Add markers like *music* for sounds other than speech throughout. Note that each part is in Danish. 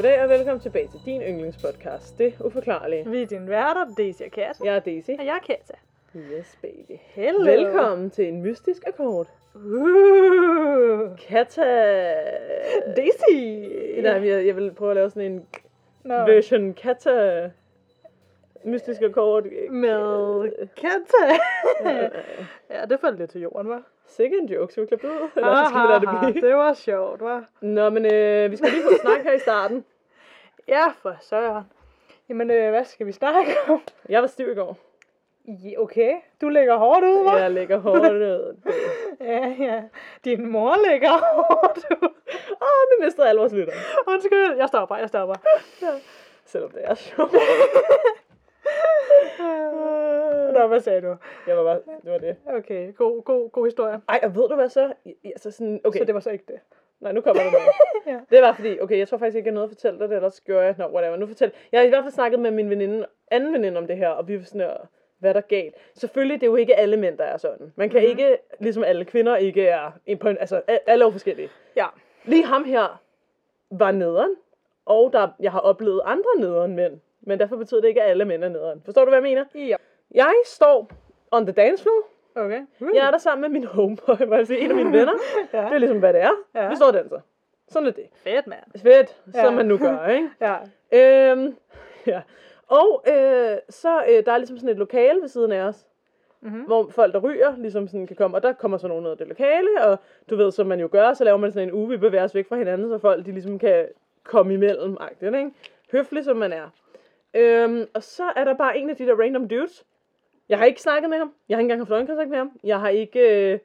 Goddag og velkommen tilbage til din yndlingspodcast, Det Uforklarlige. Vi er dine værter, Daisy og Kat. Jeg er Daisy. Og jeg er Katja. Yes, baby. Hello. Velkommen til en mystisk akkord. Uh, Kata... Daisy. Nej, jeg, jeg vil prøve at lave sådan en Nå. version Kata... Mystisk akkord. Med Katja. *laughs* ja, det faldt lidt til jorden, var. Sikke en joke, skal vi klippe det ud? Eller skal vi lade det blive? det var sjovt, var. Nå, men øh, vi skal lige få snakket her i starten. Ja, for søren. Jamen, øh, hvad skal vi snakke om? *laughs* Jeg var stiv i går. Ja, okay, du lægger hårdt ud, hva'? Jeg lægger hårdt ud. *laughs* Ja, ja. Din mor lægger hårdt ud. Åh, vi mistede alle vores lytter. Undskyld, jeg stopper, jeg stopper. Selvom det er sjovt. *laughs* Nå, hvad sagde du? Jeg var bare, det var det. Okay, god, god, god historie. Ej, og ved du hvad så? Altså sådan, okay. Så det var så ikke det. Nej, nu kommer der noget. *laughs* Ja. Det var fordi, okay, jeg tror faktisk ikke, jeg nåede at fortælle dig det, ellers gjorde jeg, nå, whatever. Nu fortæl. Jeg har i hvert fald snakket med min veninde, anden veninde om det her, og vi var sådan, "Øh, hvad er der galt? Selvfølgelig, det er jo ikke alle mænd, der er sådan. Man kan mm-hmm. ikke, ligesom alle kvinder, ikke er, en på en, altså, alle er forskellige. Ja. Lige ham her var nederen, og der, jeg har oplevet andre nederen mænd, men derfor betyder det ikke, at alle mænd er nederen. Forstår du, hvad jeg mener? Ja. Jeg står on the dance floor, Okay. jeg er der sammen med min homeboy, må jeg sige, en af mine venner. *laughs* Ja. Det er ligesom, hvad det er. Ja. Vi står og danser. Sådan er det. Fedt, mand. Fedt, som Ja. man nu gør, *laughs* ikke? Ja. Øhm, ja. Og øh, så øh, der er ligesom sådan et lokale ved siden af os, Mhm. hvor folk, der ryger, ligesom sådan kan komme, og der kommer så nogen ud af det lokale, og du ved, som man jo gør, så laver man sådan en uge, vi bevæger os væk fra hinanden, så folk, de ligesom kan komme imellem, agtigt, ikke? Høflig som man er. Øhm, og så er der bare en af de der random dudes. Jeg har ikke snakket med ham. Jeg har ikke engang haft øjenkontakt med ham. Jeg har ikke, øh,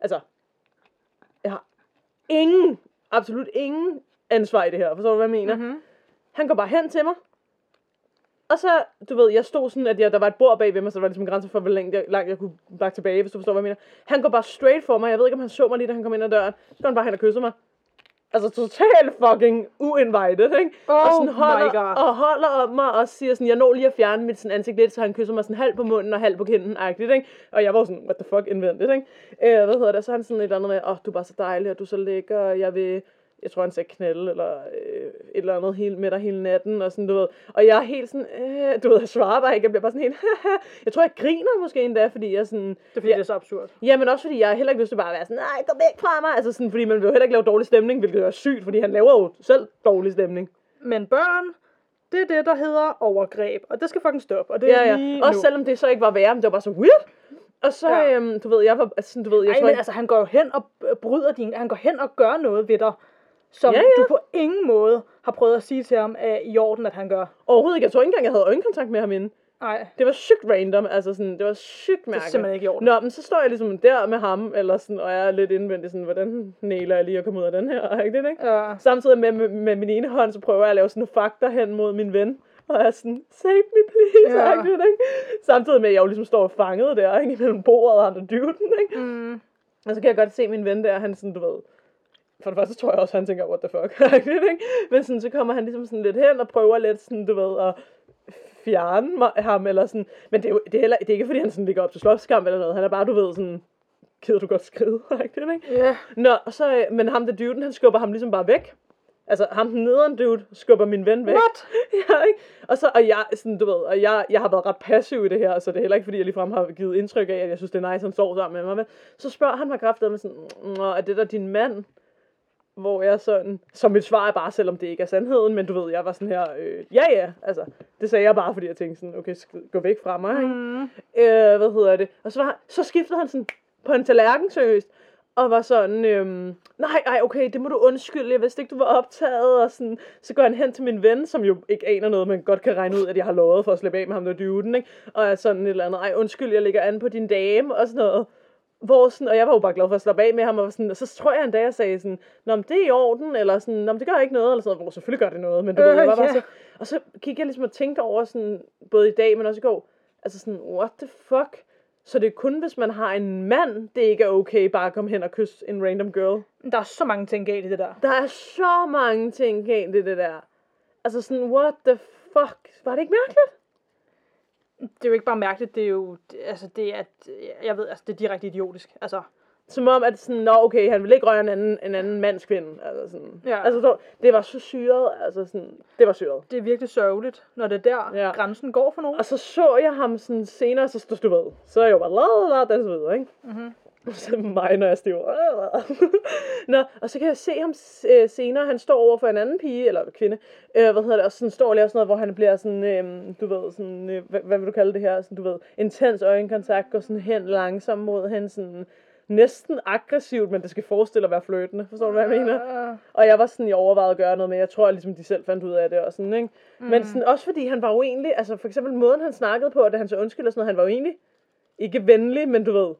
altså, jeg har ingen, absolut ingen ansvar i det her. Forstår du, hvad jeg mener? Mm-hmm. Han går bare hen til mig. Og så, du ved, jeg stod sådan, at jeg, der var et bord bag ved mig, så der var ligesom en grænse for, hvor langt jeg, langt jeg kunne bakke tilbage, hvis du forstår, hvad jeg mener. Han går bare straight for mig. Jeg ved ikke, om han så mig lige, da han kom ind ad døren. Så går han bare hen og kysser mig. Altså totalt fucking uinvited, ikke? Oh og sådan holder, my God. og holder om mig og siger sådan, jeg når lige at fjerne mit sådan ansigt lidt, så han kysser mig sådan halv på munden og halv på kinden, agtigt, ikke? Og jeg var sådan, what the fuck, indvendigt, ikke? Øh, hvad hedder det? Så han sådan et eller andet med, åh, oh, du er bare så dejlig, og du er så lækker, og jeg vil, jeg tror han sagde knælde, eller øh, et eller andet hele, med dig hele natten, og sådan, du ved. Og jeg er helt sådan, øh, du ved, jeg svarer bare ikke, jeg bliver bare sådan helt, *laughs* jeg tror, jeg griner måske endda, fordi jeg sådan, Det er fordi, Ja. det er så absurd. Ja, men også fordi jeg heller ikke lyst til bare at være sådan, nej, gå væk fra mig. Altså sådan, fordi man vil jo heller ikke lave dårlig stemning, hvilket er sygt, fordi han laver jo selv dårlig stemning. Men børn, det er det, der hedder overgreb. Og det skal fucking stoppe. Og det er Ja, lige ja. Også nu. selvom det så ikke var værre, men det var bare så weird. Og så, Ja. ja. øhm, du ved, jeg var, altså, sådan, du ved, jeg Ej, tror men ikke, altså, han går jo hen og bryder din... Han går hen og gør noget ved dig, som Ja, ja, du på ingen måde har prøvet at sige til ham er i orden, at han gør. overhovedet ikke, jeg tror ikke engang, jeg havde øjenkontakt med ham inden. Nej, Det var sygt random, altså sådan, det var sygt det er mærkeligt. simpelthen ikke i orden. Nå, men så står jeg ligesom der med ham, eller sådan, og jeg er lidt indvendig sådan, hvordan næler jeg lige at komme ud af den her, *laughs* ikke det, ikke? Ja. Samtidig med, med, med min ene hånd, så prøver jeg at lave sådan nogle fakta hen mod min ven. Og jeg er sådan, save me please, Ja. ja. ikke? Samtidig med, at jeg jo ligesom står fanget der, ikke? Imellem bordet og andre dyden, ikke? Mm. Og så kan jeg godt se min ven der, han sådan, du ved... For det første tror jeg også, han tænker, what the fuck? *laughs* Men sådan, så kommer han ligesom sådan lidt hen og prøver lidt sådan, du ved, at fjerne mig, ham, eller sådan. Men det er, jo, det er, heller, det er ikke, fordi han sådan ligger op til slåskamp eller noget. Han er bare, du ved, sådan, gider du godt skride, *laughs* ikke? Ja. Nå, og så, øh, men ham der duden, han skubber ham ligesom bare væk. Altså, ham den nederen dude skubber min ven væk. What? *laughs* ja, ikke? Og så, og jeg, sådan, du ved, og jeg, jeg har været ret passiv i det her, så det er heller ikke, fordi jeg ligefrem har givet indtryk af, at jeg synes, det er nice, han sover sammen med mig. Men så spørger han mig kraftigt med sådan, Nå, er det der din mand? Hvor jeg sådan, som mit svar er bare, selvom det ikke er sandheden, men du ved, jeg var sådan her, øh, ja ja, altså, det sagde jeg bare, fordi jeg tænkte sådan, okay, gå væk fra mig, ikke? Mm. øh, hvad hedder det? Og så, var, så skiftede han sådan på en tallerken seriøst, og var sådan, øhm, nej, ej, okay, det må du undskylde, jeg vidste ikke, du var optaget, og sådan, så går han hen til min ven, som jo ikke aner noget, men godt kan regne ud, at jeg har lovet for at slippe af med ham der dyvden, ikke? Og er sådan et eller andet, ej, undskyld, jeg ligger an på din dame, og sådan noget. Hvor sådan, og jeg var jo bare glad for at slappe af med ham, og, sådan, og så tror jeg en dag, jeg sagde sådan, Nå, men det er i orden, eller sådan, Nå, men det gør ikke noget, eller sådan hvor selvfølgelig gør det noget, men du Øh, ved, jeg var bare ja. så, og så gik jeg ligesom og tænkte over sådan, både i dag, men også i går, altså sådan, what the fuck? Så det er kun, hvis man har en mand, det ikke er okay bare at komme hen og kysse en random girl. Der er så mange ting galt i det der. Der er så mange ting galt i det der. Altså sådan, what the fuck? Var det ikke mærkeligt? Det er jo ikke bare mærkeligt, det er jo, det- altså det er, jeg ved, altså det er direkte idiotisk. Altså, Som om, at sådan, nå okay, han vil ikke røre en anden, en anden mands kvinde. Altså sådan. Ja. Altså, så- det var så syret, altså sådan, det var syret. Det er virkelig sørgeligt, når det er der, Ja. grænsen går for nogen. Og så så jeg ham sådan senere, så stod du ved, så er jeg jo bare, la la la, den så videre, ikke? Mhm. Så det mig, når jeg stiver. Nå, og så kan jeg se ham øh, senere, han står over for en anden pige, eller kvinde, øh, hvad hedder det, og sådan står og laver sådan noget, hvor han bliver sådan, øh, du ved, sådan, øh, hvad, hvad vil du kalde det her, sådan, du ved, intens øjenkontakt, går sådan hen langsomt mod hende, sådan, næsten aggressivt, men det skal forestille at være fløtende. Forstår du, hvad jeg mener? Øh, Og jeg var sådan, jeg overvejede at gøre noget, men jeg tror, at ligesom de selv fandt ud af det og sådan, ikke? Mm. Men sådan, også fordi han var jo egentlig, altså for eksempel måden, han snakkede på, og da han så undskyld og sådan noget, han var jo egentlig ikke venlig, men du ved,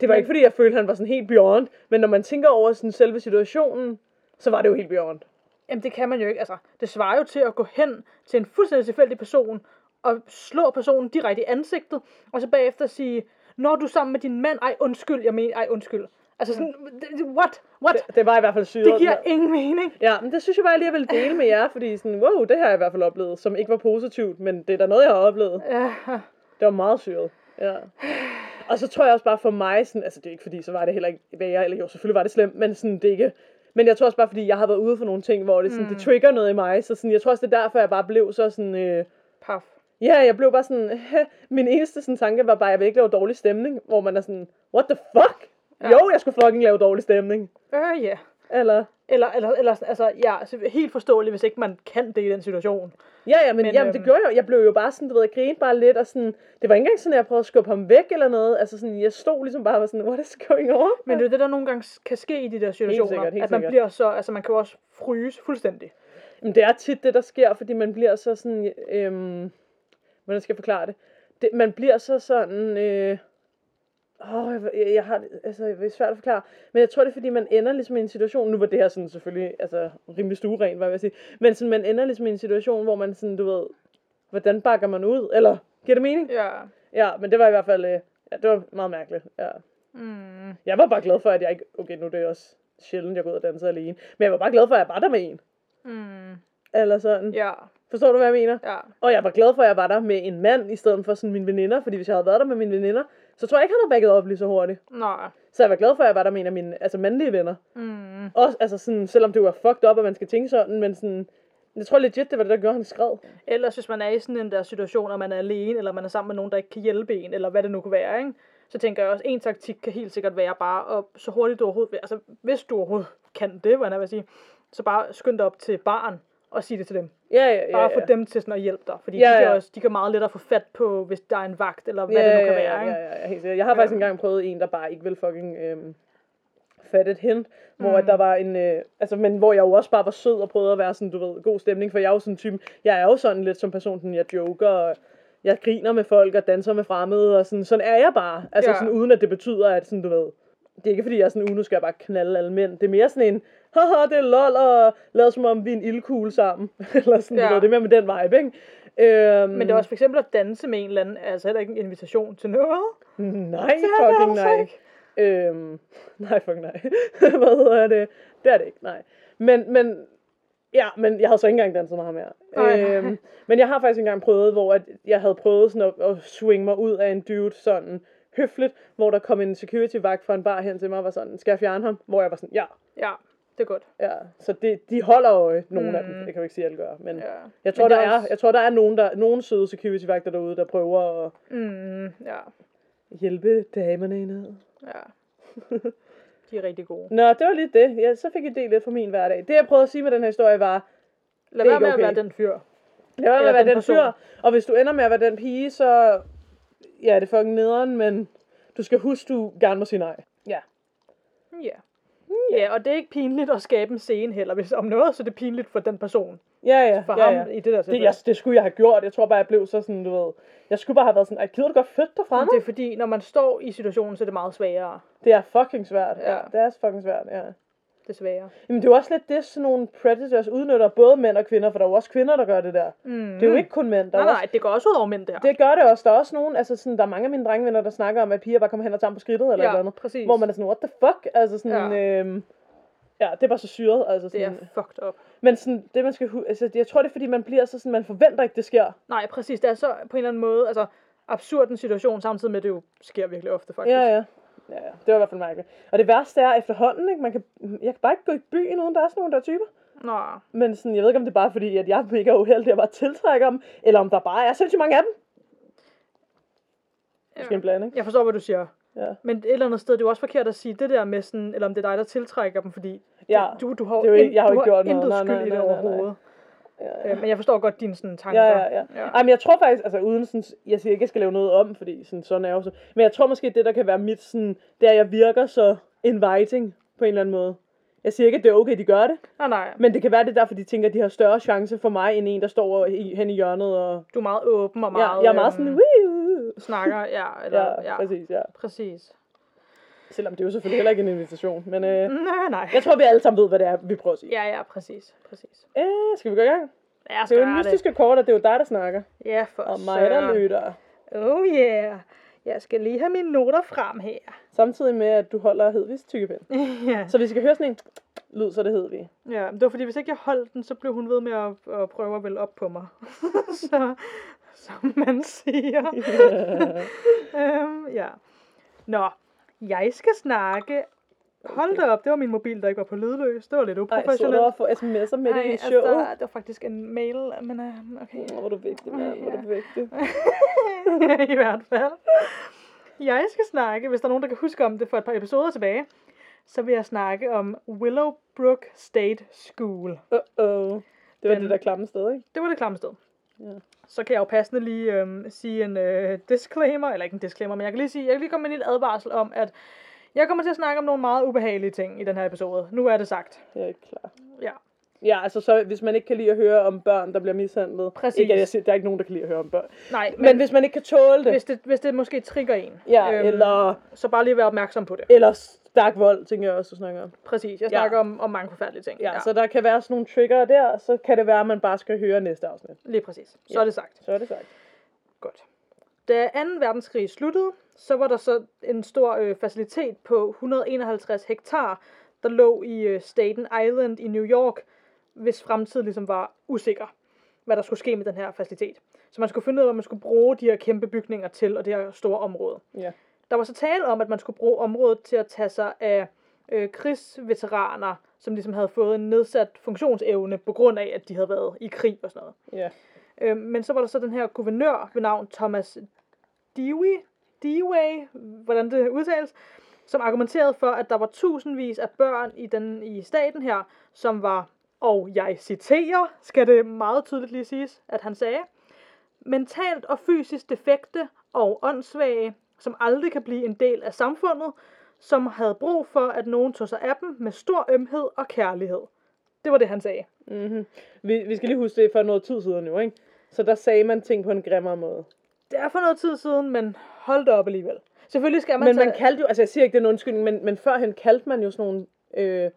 det var ikke fordi, jeg følte, han var sådan helt beyond, men når man tænker over sådan selve situationen, så var det jo helt beyond. Jamen det kan man jo ikke. Altså, det svarer jo til at gå hen til en fuldstændig tilfældig person og slå personen direkte i ansigtet, og så bagefter sige, når du er sammen med din mand, ej undskyld, jeg mener, ej undskyld. Altså sådan, what? What? Det, det var i hvert fald syret. Det giver ingen mening. Ja, men det synes jeg bare lige, jeg ville dele med jer, fordi sådan, wow, det har jeg i hvert fald oplevet, som ikke var positivt, men det er da noget, jeg har oplevet. Ja, Det var meget syret. Ja. Og så tror jeg også bare for mig, sådan, altså det er ikke fordi, så var det heller ikke værre, eller jo, selvfølgelig var det slemt, men sådan, det er ikke, men jeg tror også bare, fordi jeg har været ude for nogle ting, hvor det, sådan, mm. det trigger noget i mig, så sådan, jeg tror også, det er derfor, jeg bare blev så sådan, øh, paf. ja, jeg blev bare sådan, *laughs* min eneste sådan, tanke var bare, jeg vil ikke lave dårlig stemning, hvor man er sådan, what the fuck? Ja. Jo, jeg skulle fucking lave dårlig stemning. Øh, ja. Eller, Eller, eller, eller, altså, ja, altså, helt forståeligt, hvis ikke man kan det i den situation. ja, ja, men, men Men, jamen, det øhm, gjorde jeg. Jeg blev jo bare sådan, du ved, jeg grinede bare lidt, og sådan, det var ikke engang sådan, at jeg prøvede at skubbe ham væk eller noget. Altså sådan, jeg stod ligesom bare og var sådan, what is going on? Men det er det, der nogle gange kan ske i de der situationer. sikkert, helt at man sikkert. bliver så, altså man kan jo også fryse fuldstændig. Men det er tit det, der sker, fordi man bliver så sådan, øhm, hvordan skal jeg forklare det? det man bliver så sådan, øh, åh, jeg, jeg, jeg har, altså, det er svært at forklare, men jeg tror, det er, fordi man ender ligesom i en situation, nu var det her sådan selvfølgelig, altså, rimelig stueren, hvad vil jeg sige, men sådan, man ender ligesom i en situation, hvor man sådan, du ved, hvordan bakker man ud, eller, giver det mening? Ja. Ja, men det var i hvert fald, øh, ja, det var meget mærkeligt, ja. Mm. Jeg var bare glad for, at jeg ikke, okay, nu er det også sjældent, jeg går ud og danser alene, men jeg var bare glad for, at jeg var der med en, Mm. eller sådan, Ja. forstår du, hvad jeg mener? Ja. Og jeg var glad for, at jeg var der med en mand, i stedet for sådan mine veninder. Fordi hvis jeg havde været der med mine veninder, så tror jeg ikke, han havde bagget op lige så hurtigt. Nej. Så jeg var glad for, at jeg var der med en af mine altså mandlige venner. Mm. Også, altså sådan, selvom det var fucked up, at man skal tænke sådan, men sådan, jeg tror legit, det var det, der gjorde, han skred. Ellers hvis man er i sådan en der situation, og man er alene, eller man er sammen med nogen, der ikke kan hjælpe en, eller hvad det nu kunne være, ikke? så tænker jeg også, en taktik kan helt sikkert være bare at så hurtigt du overhovedet altså hvis du overhovedet kan det, hvad jeg vil sige, så bare skynd dig op til baren og sige det til dem. Ja, ja, ja. Bare ja. få dem til sådan at hjælpe dig, fordi Ja, de, kan ja. også, de kan meget lettere få fat på, hvis der er en vagt, eller hvad ja, det nu kan ja, være. Ja, Ikke? ja, ja, helt sikkert. Jeg har faktisk Ja. engang prøvet en, der bare ikke vil fucking øhm, fatte et hint, hvor Mm. at der var en, øh, altså, men hvor jeg jo også bare var sød og prøvede at være sådan, du ved, god stemning, for jeg er jo sådan en type, jeg er jo sådan lidt som person, sådan, jeg joker, og jeg griner med folk og danser med fremmede, og sådan, sådan er jeg bare, altså Ja. sådan, uden at det betyder, at sådan, du ved, det er ikke fordi, jeg er sådan, uh, nu skal jeg bare knalde alle mænd. Det er mere sådan en, haha, det er lol, og lad som om vi er en ildkugle sammen. *laughs* Eller sådan, ja. Ved, det er mere med den vibe, ikke? Øhm, Men det er også for eksempel at danse med en eller anden, er altså heller ikke en invitation til noget. Nej, fucking nej. ikke. Øhm, nej, fucking nej. *laughs* Hvad hedder det? Det er det ikke, nej. Men, men, ja, men jeg havde så ikke engang danset med ham her. Nej. Øhm, men jeg har faktisk engang prøvet, hvor at jeg havde prøvet sådan at, at swing mig ud af en dude sådan høfligt, hvor der kom en security vagt fra en bar hen til mig og var sådan, skal jeg fjerne ham? Hvor jeg var sådan, ja, Ja, det er godt. ja. Så det, de holder øje, nogle mm. af dem. Mm. Det kan jeg jo ikke sige, at alle gør. Men Ja. jeg tror, Men der det er er, også- jeg tror, der er nogen, der, nogen søde security vagter derude, der prøver at Mm, ja, hjælpe damerne ned. ja. De er rigtig gode. Nå, det var lige det. Ja, så fik I det lidt fra min hverdag. Det, jeg prøvede at sige med den her historie, var, Lad være med ikke at okay. være den fyr. lad være med at være den den fyr, og hvis du ender med at være den pige, så, ja, det er fucking nederen, men du skal huske, du gerne må sige nej. Ja. Ja. Ja, og det er ikke pinligt at skabe en scene heller. Hvis om noget, så er det pinligt for den person. Ja, ja, For ja, ham ja. i det der Det, jeg, det skulle jeg have gjort. Jeg tror bare, jeg blev så sådan, du ved, jeg skulle bare have været sådan, ej, gider du godt flytte dig fra Men mig? det er fordi, når man står i situationen, så er det meget sværere. Det er fucking svært. Ja. Ja. det er fucking svært, ja. Desværre. Jamen, det er jo også lidt det, sådan nogle predators udnytter både mænd og kvinder, for der er jo også kvinder, der gør det der. Mm. Det er jo ikke kun mænd. Der er Nej, også nej, det går også ud over mænd der. Det gør det også. Der er også nogen, altså sådan, der er mange af mine drengevenner, der snakker om, at piger bare kommer hen og tager på skridtet, eller ja, noget andet. præcis. Hvor man er sådan, what the fuck? Altså sådan, ja. Øhm, ja, det er bare så syret. Altså Det er sådan, fucked up. Men sådan, det man skal altså, jeg tror det er fordi, man bliver så sådan, man forventer ikke, det sker. Nej, præcis. Det er så på en eller anden måde, altså absurd en situation, samtidig med, at det jo sker virkelig ofte, faktisk. Ja, ja. Ja, ja. Det var i hvert fald mærkeligt. Og det værste er efterhånden, ikke? Man kan, jeg kan bare ikke gå i byen, uden der er sådan nogle der typer. Nå, Men sådan, jeg ved ikke, om det er bare fordi, at jeg er mega uheldig at bare tiltrækker dem, eller om der bare er sindssygt mange af dem. Måske en blanding. jeg forstår, hvad du siger. Ja. Men et eller andet sted, det er jo også forkert at sige det der med sådan, eller om det er dig, der tiltrækker dem, fordi Ja, du, du har, det er jo ikke- jeg har jo ikke gjort noget. intet Nej, skyld nej, i det nej, nej, nej. Ja, Øh, men jeg forstår godt dine sådan, tanker. Ja, ja, ja. ja. Ej, men jeg tror faktisk, altså uden sådan, jeg siger ikke, jeg skal lave noget om, fordi sådan, sådan er jeg jo så. Men jeg tror måske, det der kan være mit sådan, det er, at jeg virker så inviting på en eller anden måde. Jeg siger ikke, at det er okay, de gør det. Nej, nej. Men det kan være, det er derfor, de tænker, at de har større chance for mig, end en, der står i, hen i hjørnet. Og, Du er meget åben og meget... ja, jeg er meget sådan, øhm, snakker, ja, eller, Ja, ja, præcis, ja. præcis. Selvom det jo selvfølgelig heller ikke en invitation. Men øh, Nej, nej. jeg tror, vi alle sammen ved, hvad det er, vi prøver at sige. Ja, ja, præcis, præcis. Øh, skal vi gå i gang? Ja, Det er jo en mystiske kort, og det er jo dig, der snakker. Ja, for Og mig, der lytter. Oh yeah. Jeg skal lige have mine noter frem her. Samtidig med, at du holder Hedvigs tykkepind. *laughs* ja. Så vi skal høre sådan en lyd, så det Hedvig. ja, det var fordi, hvis ikke jeg holdt den, så blev hun ved med at, at prøve at vælge op på mig. *laughs* så, som man siger. *laughs* øhm, ja. Nå, jeg skal snakke... Hold da op, det var min mobil, der ikke var på lydløs. Det var lidt Ej, så du uprofessionelt. at få sms'er med det i altså, show. der, det var faktisk en mail, men uh, okay. Hvor er du vigtig, mand. Hvor er du vigtig. *laughs* I hvert fald. Jeg skal snakke, hvis der er nogen, der kan huske om det for et par episoder tilbage, så vil jeg snakke om Willowbrook State School. Uh-oh. Det var Den- det der klamme sted, ikke? Det var det klamme sted. Ja. Så kan jeg jo passende lige øhm, sige en øh, disclaimer, eller ikke en disclaimer, men jeg kan lige sige, jeg kan lige komme med en lille advarsel om, at jeg kommer til at snakke om nogle meget ubehagelige ting i den her episode. Nu er det sagt. Jeg er ikke klar. Ja. Ja, altså så hvis man ikke kan lide at høre om børn, der bliver mishandlet. Præcis. Ikke, at jeg siger, der er ikke nogen, der kan lide at høre om børn. Nej, men, Men hvis man ikke kan tåle det, hvis, det, hvis det måske trigger en, ja, eller, så bare lige være opmærksom på det. eller stærk vold, tænker jeg også at snakke om. Præcis, jeg Ja. snakker om, om mange forfærdelige ting. Ja, ja, så der kan være sådan nogle trigger der, så kan det være, at man bare skal høre næste afsnit. Lige præcis. Så Ja. er det sagt. Så er det sagt. Godt. Da 2. verdenskrig sluttede, så var der så en stor øh, facilitet på 151 hektar, der lå i øh, Staten Island i New York, hvis fremtid ligesom var usikker, hvad der skulle ske med den her facilitet. Så man skulle finde ud af, hvad man skulle bruge de her kæmpe bygninger til, og det her store område. Ja. Der var så tale om, at man skulle bruge området til at tage sig af øh, krigsveteraner, som ligesom havde fået en nedsat funktionsevne på grund af, at de havde været i krig og sådan noget. Ja. Øh, men så var der så den her guvernør ved navn Thomas Dewey, Dewey, hvordan det udtales, som argumenterede for, at der var tusindvis af børn i, den, i staten her, som var, og jeg citerer, skal det meget tydeligt lige siges, at han sagde, mentalt og fysisk defekte og åndssvage, som aldrig kan blive en del af samfundet, som havde brug for, at nogen tog sig af dem med stor ømhed og kærlighed. Det var det, han sagde. Mm-hmm. Vi, vi skal lige huske det for noget tid siden nu, ikke? Så der sagde man ting på en grimmere måde. Det er for noget tid siden, men hold da op alligevel. Selvfølgelig skal man Men tage... man kaldte jo, altså jeg siger ikke, det er en undskyldning, men, men førhen kaldte man jo sådan nogle, øh,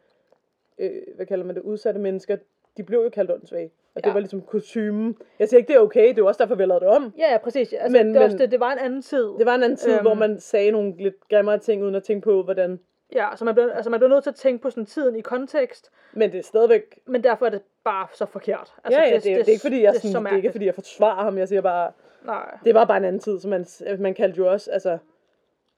øh, hvad kalder man det, udsatte mennesker, de blev jo kaldt åndssvage. Og det Ja. var ligesom kutumen. Jeg siger ikke, det er okay, det er også derfor, vi lavet det om. Ja, ja, præcis. Altså, Men- det, er også men- det, det var en anden tid. Det var en anden tid, Øhm. øhm, hvor man sagde nogle lidt grimmere ting, uden at tænke på, hvordan... Ja, så man bliver, altså, man bliver nødt til at tænke på sådan tiden i kontekst, Men det er stadigvæk... men derfor er det bare så forkert. Altså, ja, ja, det, det, det, er ikke fordi, jeg, det, sådan, er så det er ikke fordi, jeg forsvarer ham. Jeg siger bare, Nej. det var bare en anden tid, så man, man kaldte jo også, altså...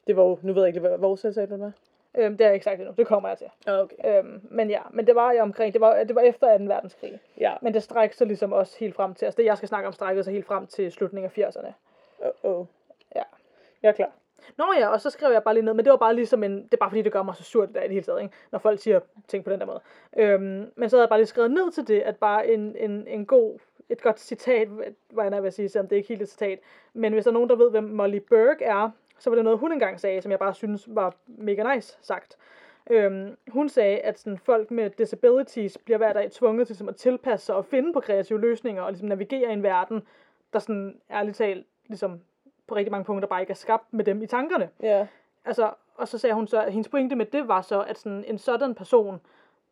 Det var jo, nu ved jeg ikke, hvad vores sagde det var. Øhm, det har jeg ikke sagt endnu. Det kommer jeg til. Okay. Øhm, men ja, men det var jo omkring, det var, det var efter 2. verdenskrig. Ja, Men det strækker sig ligesom også helt frem til, altså det jeg skal snakke om strækker sig helt frem til slutningen af 80'erne. oh, oh. Ja. Jeg er klar. Nå ja, og så skrev jeg bare lige ned, men det var bare ligesom en, det er bare fordi, det gør mig så surt det der i det hele taget, ikke? når folk siger ting på den der måde. Øhm, men så havde jeg bare lige skrevet ned til det, at bare en, en, en god, et godt citat, hvad jeg vil sige, selvom det er ikke helt et citat, men hvis der er nogen, der ved, hvem Molly Berg er, så var det noget, hun engang sagde, som jeg bare synes var mega nice sagt. Øhm, hun sagde, at sådan, folk med disabilities bliver hver dag tvunget til at tilpasse sig og finde på kreative løsninger og ligesom, navigere i en verden, der sådan ærligt talt ligesom, på rigtig mange punkter bare ikke er skabt med dem i tankerne. Ja. Altså, og så sagde hun så, at hendes pointe med det var så, at sådan en sådan person,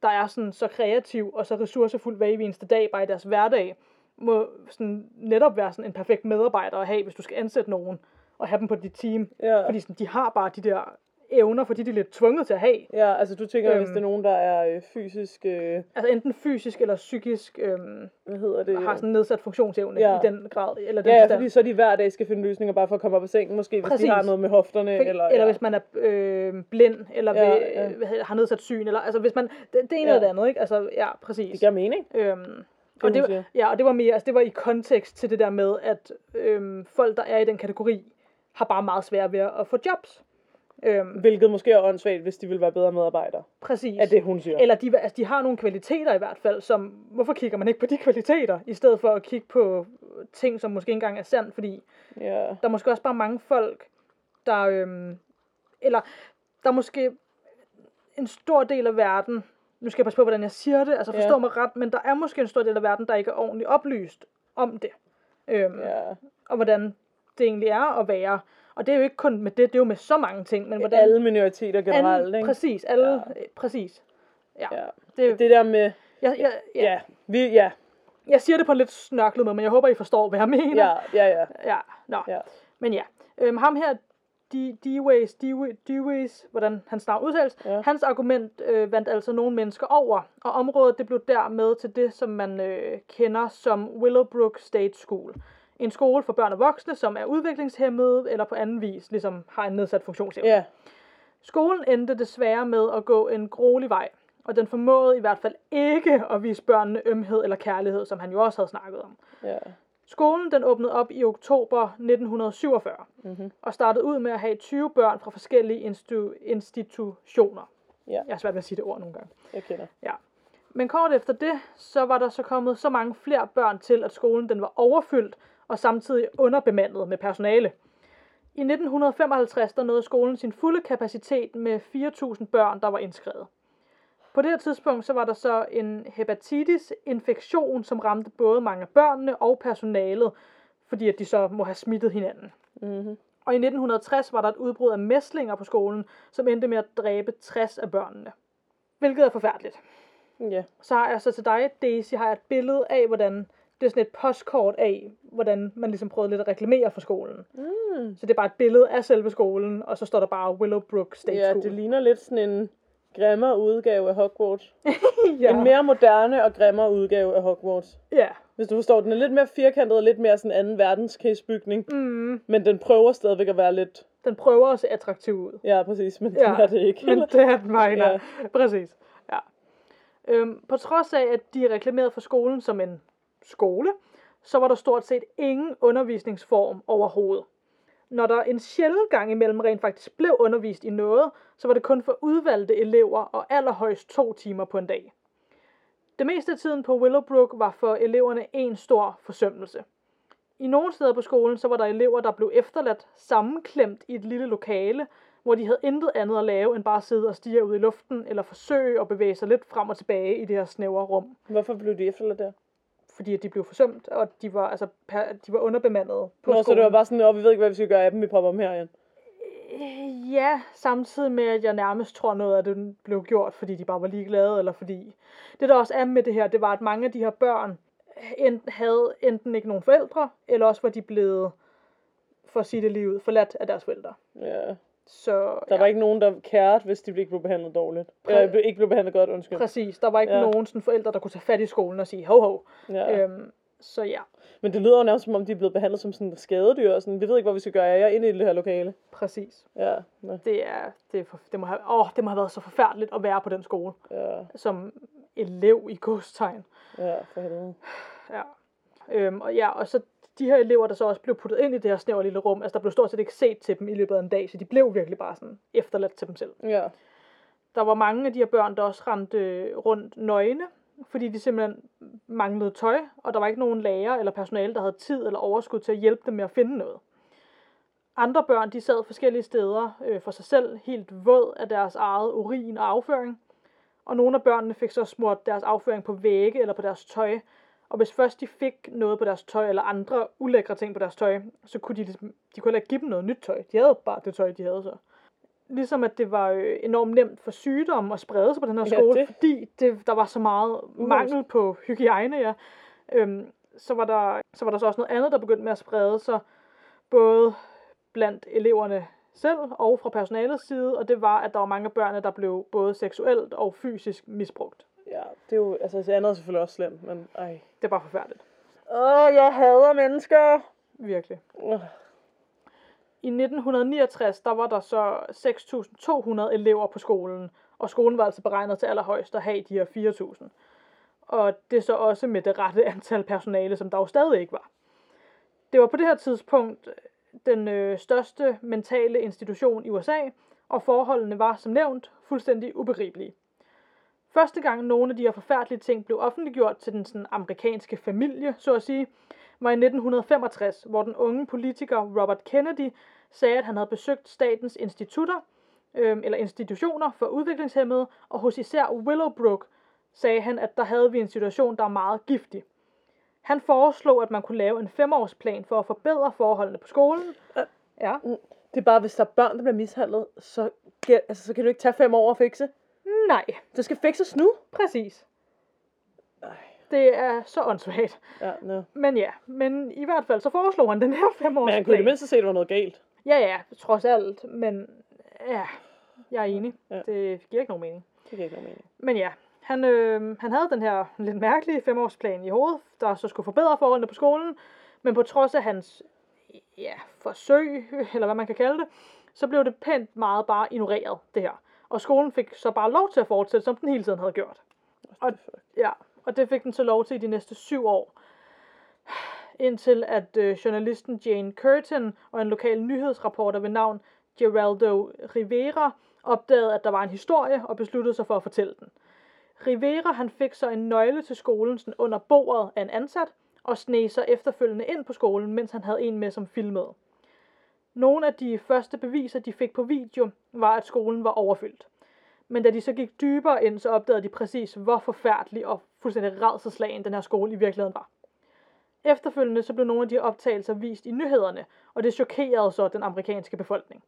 der er sådan så kreativ og så ressourcefuld hver eneste dag, bare i deres hverdag, må sådan netop være sådan en perfekt medarbejder at have, hvis du skal ansætte nogen og have dem på dit team. Ja. Fordi sådan, de har bare de der evner, fordi de er lidt tvunget til at have. Ja, altså du tænker, øhm, hvis det er nogen, der er øh, fysisk, øh, Altså enten fysisk eller psykisk øhm, hvad hedder det? har sådan nedsat funktionsevne Ja. i den grad. Eller den Ja, forstand. fordi så de hver dag skal finde løsninger bare for at komme op af sengen, måske hvis Præcis. de har noget med hofterne. For, eller, eller ja. hvis man er øh, blind, eller Ja, ved, ja. Hvad, har nedsat syn, eller altså hvis man, det, det ene Ja. eller det andet, ikke? Altså, ja, præcis. Det giver mening. Øhm, og det, var- ja, og det var mere, altså det var i kontekst til det der med, at øhm, folk, der er i den kategori, har bare meget svært ved at få jobs. Øhm, Hvilket måske er åndssvagt, hvis de vil være bedre medarbejdere. præcis. Er det, hun siger. Eller de, altså, de har nogle kvaliteter i hvert fald, som, hvorfor kigger man ikke på de kvaliteter, i stedet for at kigge på ting, som måske ikke engang er sandt, fordi Ja. der er måske også bare mange folk, der, øhm, eller der er måske en stor del af verden, nu skal jeg passe på, hvordan jeg siger det, altså forstå Ja. mig ret, men der er måske en stor del af verden, der ikke er ordentligt oplyst om det. Øhm, ja. Og hvordan det egentlig er at være. Og det er jo ikke kun med det, det er jo med så mange ting, men hvordan... Alle minoriteter generelt, Anden- ikke? Præcis, alle, Ja. ja. præcis. Ja. Ja. Det, Det der med, jeg, jeg, ja, ja. vi, ja, jeg siger det på en lidt snørklet måde, men jeg håber, I forstår, hvad jeg mener. ja, ja, ja, ja. Nå. ja. Men ja, øhm, ham her, D-Ways, D-Ways, hvordan hans navn udtales, Ja. hans argument øh, vandt altså nogle mennesker over, og området det blev dermed til det, som man øh, kender som Willowbrook State School. En skole for børn og voksne, som er udviklingshemmede, eller på anden vis ligesom har en nedsat funktionsevne. Ja, Skolen endte desværre med at gå en grolig vej, og den formåede i hvert fald ikke at vise børnene ømhed eller kærlighed, som han jo også havde snakket om. ja. Skolen den åbnede op i oktober 1947 Mhm. og startede ud med at have 20 børn fra forskellige institu- institutioner. Ja. Jeg er svært ved at sige det ord nogle gange. Jeg kender. Ja. Men kort efter det, så var der så kommet så mange flere børn til, at skolen den var overfyldt og samtidig underbemandet med personale. I 1955 der nåede skolen sin fulde kapacitet med 4.000 børn, der var indskrevet. På det her tidspunkt så var der så en hepatitis-infektion, som ramte både mange af børnene og personalet, fordi at de så må have smittet hinanden. Mm-hmm. Og i 1960 var der et udbrud af mæslinger på skolen, som endte med at dræbe 60 af børnene. Hvilket er forfærdeligt. Ja, Så har jeg så til dig, Daisy, har jeg et billede af, hvordan det er sådan et postkort af, hvordan man ligesom prøvede lidt at reklamere for skolen. mm. Så det er bare et billede af selve skolen, og så står der bare Willowbrook State ja School. det ligner lidt sådan en grimmere udgave af Hogwarts. *laughs* ja. En mere moderne og grimmere udgave af Hogwarts. ja. Hvis du forstår, den er lidt mere firkantet og lidt mere sådan anden verdenskrigsbygning. Mm, Men den prøver stadigvæk at være lidt... den prøver at se attraktiv ud. Ja, præcis, men Ja, den er det ikke. Men det er den ikke. Ja. Præcis. Ja. Øhm, på trods af, at de reklamerede for skolen som en skole, så var der stort set ingen undervisningsform overhovedet. Når der en sjælden gang imellem rent faktisk blev undervist i noget, så var det kun for udvalgte elever og allerhøjst to timer på en dag. Det meste af tiden på Willowbrook var for eleverne en stor forsømmelse. I nogle steder på skolen, så var der elever, der blev efterladt sammenklemt i et lille lokale, hvor de havde intet andet at lave, end bare at sidde og stige ud i luften, eller forsøge at bevæge sig lidt frem og tilbage i det her snævre rum. Hvorfor blev de efterladt der? Fordi de blev forsømt, og de var, altså, per, de var underbemandede på Nå, så skolen. det var bare sådan, at vi ved ikke, hvad vi skal gøre af dem, vi popper dem her igen. Øh, Ja, samtidig med, at jeg nærmest tror noget af det blev gjort, fordi de bare var ligeglade, eller fordi... Det der også er med det her, det var, at mange af de her børn ent, havde enten ikke nogen forældre, eller også var de blevet, for at sige det lige ud, forladt af deres forældre. Ja. Så Der ja, var ikke nogen, der kærede, hvis de ikke blev behandlet dårligt. Præ- Eller ikke blev behandlet godt, undskyld. præcis, der var ikke Ja. nogen sådan forældre, der kunne tage fat i skolen og sige, hov, hov. Ja. Ja. Øhm, så ja, Men det lyder jo nærmest, som om de er blevet behandlet som sådan skadedyr. Og sådan, vi ved ikke, hvad vi skal gøre. Jeg er inde i det her lokale. præcis. Ja. Ja. Det, er, det, er for, det, må have, åh, det må have været så forfærdeligt at være på den skole, Ja. som elev i godstegn. Ja, for helvede. Ja. Øhm, og ja, og så de her elever, der så også blev puttet ind i det her snævre lille rum, altså der blev stort set ikke set til dem i løbet af en dag, så de blev virkelig bare sådan efterladt til dem selv. Ja. Der var mange af de her børn, der også rendte øh, rundt nøgne, fordi de simpelthen manglede tøj, og der var ikke nogen lærer eller personale, der havde tid eller overskud til at hjælpe dem med at finde noget. Andre børn, de sad forskellige steder øh, for sig selv, helt våd af deres eget urin og afføring. Og nogle af børnene fik så smurt deres afføring på vægge eller på deres tøj. Og hvis først de fik noget på deres tøj, eller andre ulækre ting på deres tøj, så kunne de, ligesom, de kunne heller ikke give dem noget nyt tøj. De havde bare det tøj, de havde så. Ligesom at det var øh, enormt nemt for sygdomme at sprede sig på den her Ja, skole, det. fordi det, der var så meget mangel på hygiejne, ja. Øhm, så, var der, så var der så også noget andet, der begyndte med at sprede sig, både blandt eleverne selv og fra personalets side, og det var, at der var mange børn, der blev både seksuelt og fysisk misbrugt. Ja, det er jo, altså det andet er selvfølgelig også slemt, men ej. Det er bare forfærdeligt. Åh, jeg hader mennesker. Virkelig. Uh, I 1969, der var der så 6.200 elever på skolen, og skolen var altså beregnet til allerhøjst at have de her 4.000. Og det er så også med det rette *laughs* antal personale, som der jo stadig ikke var. Det var på det her tidspunkt den øh, største mentale institution i USA, og forholdene var som nævnt fuldstændig ubegribelige. Første gang nogle af de her forfærdelige ting blev offentliggjort til den sådan, amerikanske familie, så at sige, var i 1965, hvor den unge politiker Robert Kennedy sagde, at han havde besøgt statens institutter, øh, eller institutioner for udviklingshemmede, og hos især Willowbrook sagde han, at der havde vi en situation, der er meget giftig. Han foreslog, at man kunne lave en femårsplan for at forbedre forholdene på skolen. Øh. Ja. det er bare, hvis der er børn, der bliver mishandlet, så, altså, så kan du ikke tage fem år at fikse. Nej, Det skal fikses nu. præcis. Ej, Det er så åndssvagt. ja, no. Men ja, men i hvert fald så foreslog han den her femårsplan. Men han kunne i det mindste se, at der var noget galt. Ja, ja, trods alt. Men ja, jeg er enig. Ja. Det giver ikke nogen mening. Det giver ikke nogen mening. Men ja, han, øh, han havde den her lidt mærkelige femårsplan i hovedet, der så skulle forbedre forholdene på skolen. Men på trods af hans ja, forsøg, eller hvad man kan kalde det, så blev det pænt meget bare ignoreret, det her. Og skolen fik så bare lov til at fortsætte, som den hele tiden havde gjort. Og, ja, og det fik den så lov til i de næste syv år. Indtil at øh, journalisten Jane Curtin og en lokal nyhedsreporter ved navn Geraldo Rivera opdagede, at der var en historie og besluttede sig for at fortælle den. Rivera han fik så en nøgle til skolen sådan under bordet af en ansat, og sneg sig efterfølgende ind på skolen, mens han havde en med som filmede. Nogle af de første beviser, de fik på video, var, at skolen var overfyldt. Men da de så gik dybere ind, så opdagede de præcis, hvor forfærdelig og fuldstændig redselslagen den her skole i virkeligheden var. Efterfølgende så blev nogle af de optagelser vist i nyhederne, og det chokerede så den amerikanske befolkning.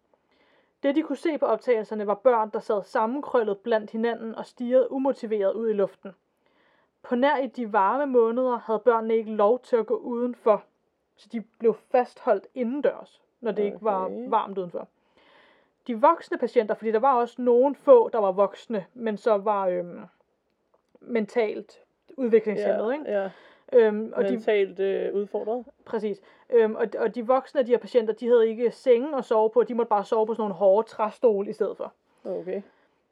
Det de kunne se på optagelserne var børn, der sad sammenkrøllet blandt hinanden og stirrede umotiveret ud i luften. På nær i de varme måneder havde børnene ikke lov til at gå udenfor, så de blev fastholdt indendørs, når det ikke var Okay. varmt udenfor. De voksne patienter, fordi der var også nogle få, der var voksne, men så var øhm, mentalt udviklingshemmede, ja, ikke? Ja, Øhm, og de, mentalt øh, udfordret. præcis. Øhm, og, og de voksne af de her patienter, de havde ikke senge at sove på, de måtte bare sove på sådan nogle hårde træstole i stedet for. Okay.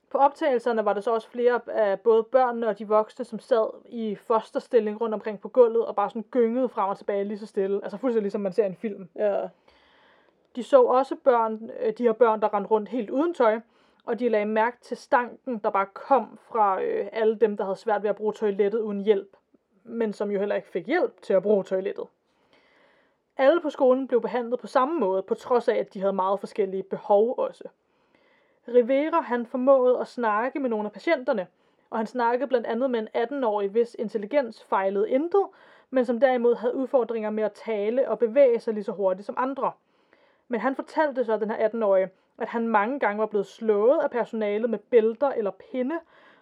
På optagelserne var der så også flere af både børnene og de voksne, som sad i fosterstilling rundt omkring på gulvet og bare sådan gyngede frem og tilbage lige så stille. Altså fuldstændig ligesom man ser en film. Ja. De så også børn, øh, de her børn, der rendte rundt helt uden tøj, og de lagde mærke til stanken, der bare kom fra øh, alle dem, der havde svært ved at bruge toilettet uden hjælp, men som jo heller ikke fik hjælp til at bruge toilettet. Alle på skolen blev behandlet på samme måde, på trods af, at de havde meget forskellige behov også. Rivera han formåede at snakke med nogle af patienterne, og han snakkede blandt andet med en 18-årig, hvis intelligens fejlede intet, men som derimod havde udfordringer med at tale og bevæge sig lige så hurtigt som andre. Men han fortalte så, den her 18-årige, at han mange gange var blevet slået af personalet med bælter eller pinde,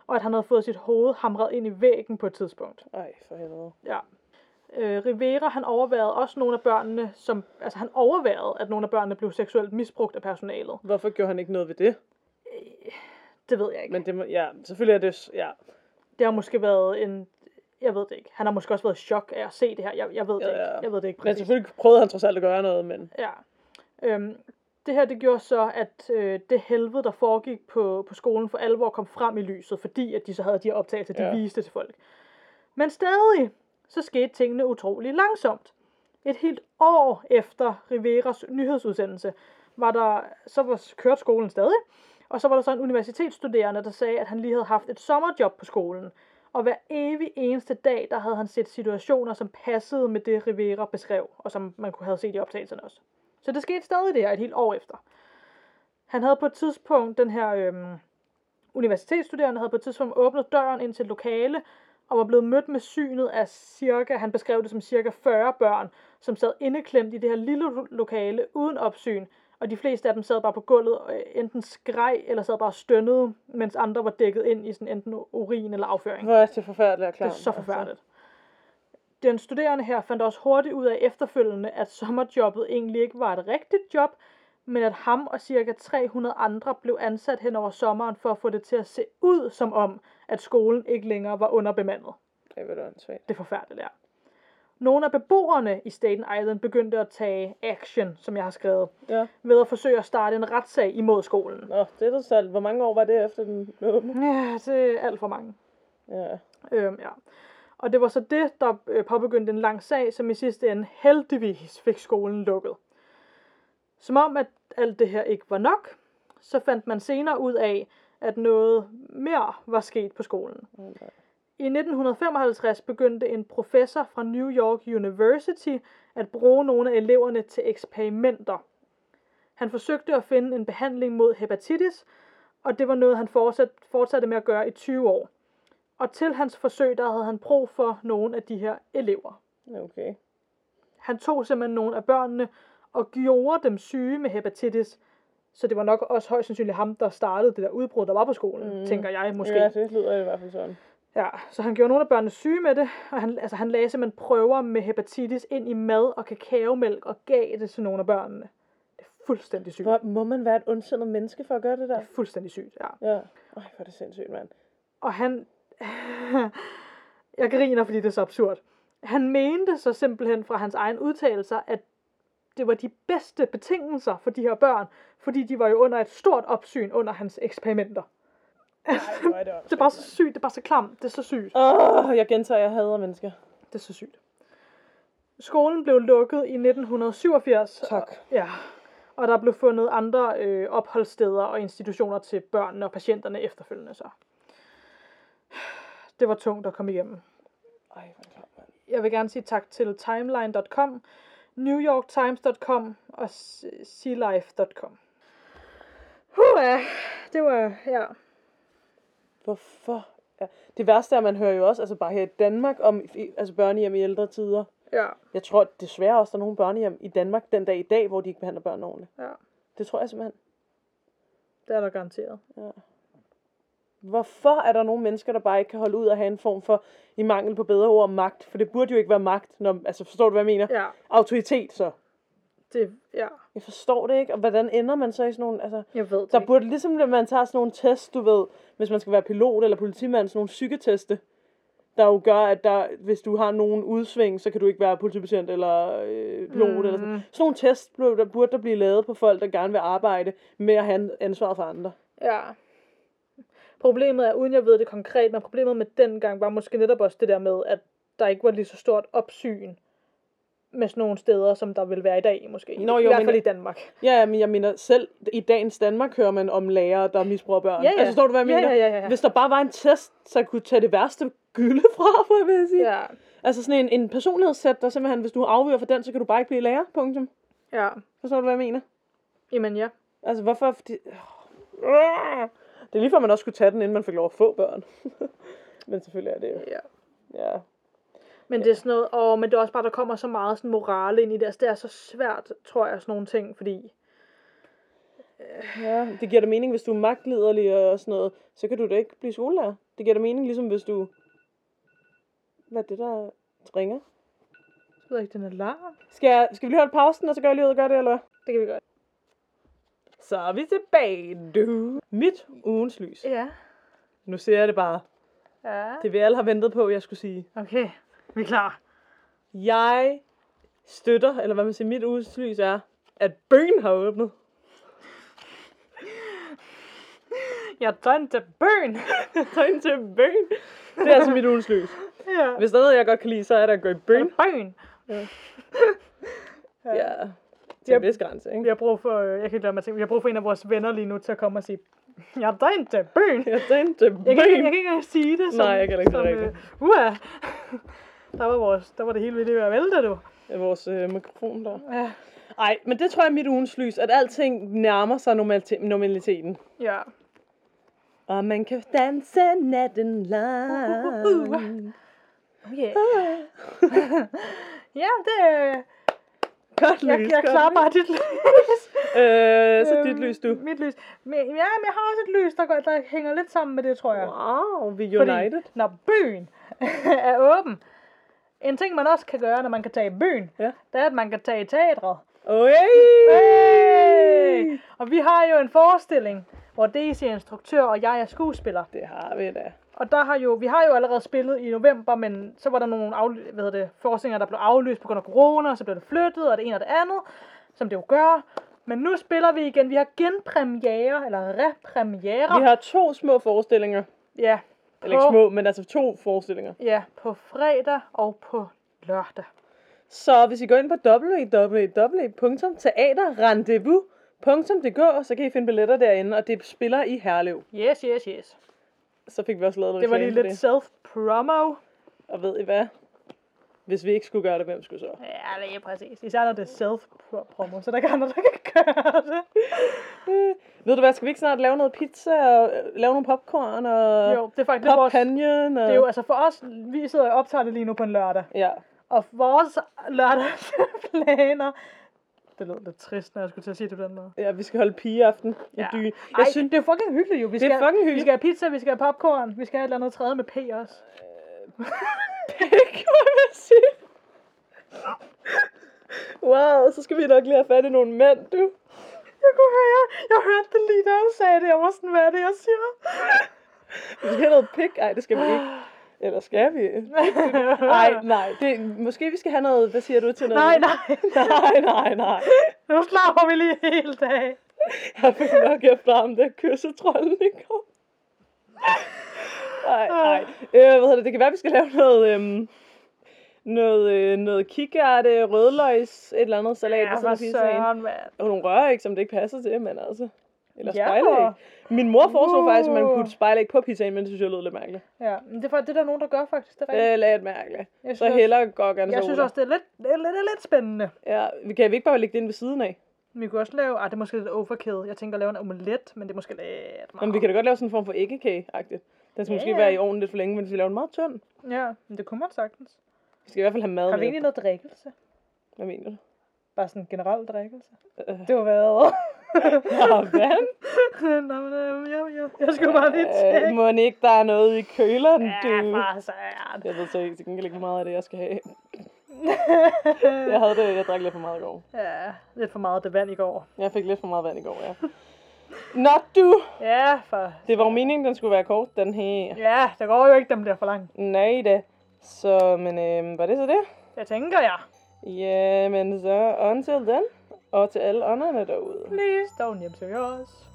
og at han havde fået sit hoved hamret ind i væggen på et tidspunkt. Ej, for helvede. Ja. Øh, Rivera, han overværede også nogle af børnene, som, altså han overværede, at nogle af børnene blev seksuelt misbrugt af personalet. Hvorfor gjorde han ikke noget ved det? Det ved jeg ikke. Men... Men det må, ja, selvfølgelig er det, ja. Det har måske været en, jeg ved det ikke. Han har måske også været i chok af at se det her. Jeg, jeg ved det Ja, ikke. ja. Jeg ved det ikke Men præcis. selvfølgelig prøvede han trods alt at gøre noget, men Ja. Øhm, det her, det gjorde så, at øh, det helvede, der foregik på, på skolen, for alvor kom frem i lyset, fordi at de så havde de her optagelser, de Ja. viste til folk. Men stadig, så skete tingene utrolig langsomt. Et helt år efter Riveras nyhedsudsendelse, var der, så var, kørte skolen stadig, og så var der så en universitetsstuderende, der sagde, at han lige havde haft et sommerjob på skolen. Og hver evig eneste dag, der havde han set situationer, som passede med det, Rivera beskrev, og som man kunne have set i optagelserne også. Så det skete stadig det her et helt år efter. Han havde på et tidspunkt, den her øhm, universitetsstuderende havde på et tidspunkt åbnet døren ind til et lokale, og var blevet mødt med synet af cirka, han beskrev det som cirka 40 børn, som sad indeklemt i det her lille lo- lokale uden opsyn, og de fleste af dem sad bare på gulvet og øh, enten skreg eller sad bare stønnede, mens andre var dækket ind i sådan enten urin eller afføring. hvor er det forfærdeligt og Det klart. er så forfærdeligt. Den studerende her fandt også hurtigt ud af efterfølgende, at sommerjobbet egentlig ikke var et rigtigt job, men at ham og cirka 300 andre blev ansat hen over sommeren for at få det til at se ud som om, at skolen ikke længere var underbemandet. Det er. Det er forfærdeligt, ja. Nogle af beboerne i Staten Island begyndte at tage action, som jeg har skrevet, Ja. ved at forsøge at starte en retssag imod skolen. Nå, det er da. Hvor mange år var det efter den åbne? Ja, det er alt for mange. Ja. Øhm, ja. Og det var så det, der øh, påbegyndte en lang sag, som i sidste ende heldigvis fik skolen lukket. Som om, at alt det her ikke var nok, så fandt man senere ud af, at noget mere var sket på skolen. I 1955 begyndte en professor fra New York University at bruge nogle af eleverne til eksperimenter. Han forsøgte at finde en behandling mod hepatitis, og det var noget, han fortsat, fortsatte med at gøre i 20 år. Og til hans forsøg, der havde han brug for nogle af de her elever. Okay. Han tog simpelthen nogle af børnene og gjorde dem syge med hepatitis. Så det var nok også højst sandsynligt ham, der startede det der udbrud, der var på skolen, Mm. tænker jeg måske. Ja, det lyder i hvert fald sådan. Ja, så han gjorde nogle af børnene syge med det, og han, altså, han lagde simpelthen prøver med hepatitis ind i mad og kakaomælk og gav det til nogle af børnene. Det er fuldstændig sygt. Hvor, må man være et ondsindet menneske for at gøre det Det der? er fuldstændig sygt, ja. Ja. Ej, hvor er det sindssygt, mand. Og han... *laughs* jeg griner, fordi det er så absurd. Han mente så simpelthen fra hans egen udtalelser, at det var de bedste betingelser for de her børn, fordi de var jo under et stort opsyn under hans eksperimenter. Ej, hvor er det *laughs* Det er bare så sygt, det er bare så klamt, det er så sygt. Åh, oh, jeg gentager, jeg hader mennesker. Det er så sygt. Skolen blev lukket i 1987. Tak. Og, ja, og der blev fundet andre øh, opholdssteder og institutioner til børnene og patienterne efterfølgende så. Det var tungt at komme igennem. Ej, hvor klart, mand. Jeg vil gerne sige tak til timeline.com, newyorktimes.com og sealife.com. Huh, det var, ja. Hvorfor? Ja. Det værste er, at man hører jo også, altså bare her i Danmark, om altså børnehjem i ældre tider. Ja, Jeg tror desværre også, der er nogle børnehjem i Danmark den dag i dag, hvor de ikke behandler børn ordentligt. ja, Det tror jeg simpelthen. det er der garanteret. Hvorfor er der nogle mennesker, der bare ikke kan holde ud og have en form for, i mangel på bedre ord, magt? For det burde jo ikke være magt, når, altså forstår du, hvad jeg mener? Ja, Autoritet så. det, ja, Jeg forstår det ikke, og hvordan ender man så i sådan nogle, altså... jeg ved det Der ikke. burde ligesom, når man tager sådan nogle tests, du ved, hvis man skal være pilot eller politimand, sådan nogle psyketeste, der jo gør, at der, hvis du har nogen udsving, så kan du ikke være politibetjent eller øh, pilot mm. eller sådan. Sådan nogle burde der, burde der blive lavet på folk, der gerne vil arbejde med at have ansvaret for andre. Ja. Problemet er, uden jeg ved det konkret, men problemet med dengang var måske netop også det der med, at der ikke var lige så stort opsyn med sådan nogle steder, som der vil være i dag måske. Nå, I jo, hvert men- fald i Danmark. Ja, men jeg mener, selv i dagens Danmark hører man om lærere, der misbruger børn. Ja, ja. Altså, forstår du, hvad jeg Ja, mener? ja, ja, ja. Hvis der bare var en test, så kunne tage det værste gylde *laughs* fra, for jeg vil sige. Ja, Altså sådan en, en personlighedssæt, der simpelthen, hvis du afviger for den, så kan du bare ikke blive lærer, punktum. ja. Forstår du, hvad jeg mener? Jamen ja. Altså, hvorfor? Fordi... Det er lige før, man også skulle tage den, inden man fik lov at få børn. *laughs* men selvfølgelig er det jo. ja. Ja. Men det er sådan noget, åh, men det er også bare, der kommer så meget sådan morale ind i det. Altså, det er så svært, tror jeg, sådan nogle ting, fordi... ja. Det giver da mening, hvis du er magtliderlig og sådan noget, så kan du da ikke blive skolelærer. Det giver da mening, ligesom hvis du... Hvad er det, der ringer? Jeg ved ikke, den alarm. Skal, jeg, skal vi lige holde pausen, og så gør jeg lige ud og gøre det, eller hvad? Det kan vi godt. Så er vi tilbage, du. Mit ugens lys. Ja. Nu ser jeg det bare. Ja. Det vi alle har ventet på, jeg skulle sige. Okay, vi er klar. Jeg støtter, eller hvad man siger, mit ugens lys er, at Bøn har åbnet. Jeg done til burn. *laughs* Tegn til Bøn. Det er altså mit ugens lys. ja. Hvis der er noget, jeg godt kan lide, så er det at gå i bøn. Burn. Ja. *laughs* Til en vis grænse, ikke? har brug for, øh, jeg kan lade mig tænke, vi har brug for en af vores venner lige nu til at komme og sige, jeg er done til burn. Jeg tegn til Jeg kan, ikke, jeg kan ikke engang sige det. Som, Nej, jeg kan ikke, det er som, rigtigt. øh, *laughs* der, var vores, der var det hele ved det at vælte, du. Ja, vores øh, mikrofon der. Ja. Ej, men det tror jeg er mit ugens lys, at alting nærmer sig normalite- normaliteten. Ja. Og man kan danse natten lang. Uh, Oh yeah. *laughs* ja, det er... Godt Jeg, lys, jeg godt klarer bare dit lys. *laughs* Øh, så dit Øhm, lys, du. Mit lys. Men, ja, men jeg har også et lys, der, går, der hænger lidt sammen med det, tror jeg. Wow, vi er united. når byen *laughs* er åben, en ting, man også kan gøre, når man kan tage i byen, Ja. det er, at man kan tage i teatret. Oi! Hey! Og vi har jo en forestilling, hvor Daisy er instruktør, og jeg er skuespiller. Det har vi da. Og der har jo, vi har jo allerede spillet i november, men så var der nogle afly- hvad hedder det, forestillinger, der blev aflyst på grund af corona, og så blev det flyttet, og det ene og det andet, som det jo gør. Men nu spiller vi igen. Vi har genpremiere, eller repremiere. Vi har to små forestillinger. Ja, Eller ikke små, men altså to forestillinger. Ja, på fredag og på lørdag. Så hvis I går ind på www.teaterrendezvous.dk, så kan I finde billetter derinde, og det spiller i Herlev. Yes, yes, yes. Så fik vi også lavet noget Det var lige lidt self-promo. Og ved I hvad? Hvis vi ikke skulle gøre det, hvem skulle så? Ja, det er præcis. Især når det er self-promo, så der er ikke andre, der kan *laughs* gøre det. Øh, ved du hvad, skal vi ikke snart lave noget pizza og øh, lave nogle popcorn og Jo, det er faktisk det vores, det? Og... er jo altså for os, vi sidder og optager det lige nu på en lørdag. Ja, Og vores lørdagsplaner, det lød lidt trist, når jeg skulle til at sige det på den måde. ja, vi skal holde pigeaften i Ja. byen. Jeg Jeg Ej, synes, det er fucking hyggeligt jo. Vi Det er skal, fucking Vi hyggeligt. skal have pizza, vi skal have popcorn, vi skal have et eller andet tredje med P også. det kan man sige. Wow, så skal vi nok lige have fat i nogle mænd, du. Jeg kunne høre, jeg hørte det lige, da jeg sagde det. Jeg var sådan, hvad er det, jeg siger? Vi skal have noget pik. Ej, det skal vi ikke. Eller skal vi? Nej, nej. Det, måske vi skal have noget, hvad siger du til noget? Nej, nej. nej, nej, nej. Nu slapper vi lige helt af. Jeg fik nok efter ham der kyssetrollen i går. Nej, nej. Øh, hvad hedder det? Det kan være, vi skal lave noget, øhm, noget, øh, noget kikærte, rødløgs, et eller andet salat. Ja, og sådan noget søren, mand. Og nogle røræg, som det ikke passer til, men altså. Eller Ja. spejlæg. Min mor foreslog Uh. faktisk, at man kunne spejlæg på pizzaen, men det synes jeg lød lidt mærkeligt. Ja, men det er faktisk det, der er nogen, der gør faktisk. Det er lidt mærkeligt. Jeg Så heller gokkerne jeg synes også, det er lidt, lidt, er lidt spændende. Ja, vi kan vi ikke bare lægge det ind ved siden af? Vi kunne også lave, ah, det er måske lidt overkill. Jeg tænker at lave en omelet, men det er måske lidt meget. Jamen, vi kan da godt lave sådan en form for æggekage-agtigt. Den skal Ja, måske være i ovnen lidt for længe, men vi skal lave den meget tynd. Ja, men det kunne man sagtens. Vi skal i hvert fald have mad Har vi egentlig noget drikkelse? Hvad mener du? Bare sådan generelt drikkelse? Øh. Det var hvad? Ja, hvad? *laughs* Nå, men øh, jeg, jeg, jeg skulle bare lige tjekke. Øh, må ikke, der er noget i køleren, du? Ja, for søren. Jeg ved så ikke, til gengæld ikke, hvor meget af det, jeg skal have. *laughs* Jeg havde det, jeg drak lidt for meget i går. Ja, lidt for meget af det vand i går. Jeg fik lidt for meget vand i går, ja. Nå du! Ja, for... Det var jo meningen, den skulle være kort, den her. Ja, det går jo ikke, dem bliver for langt. Nej da. Så, men øh, var det så det? Det tænker jeg. Jamen så, until then. Og til alle ånderne derude. Please don't hjemsøge os.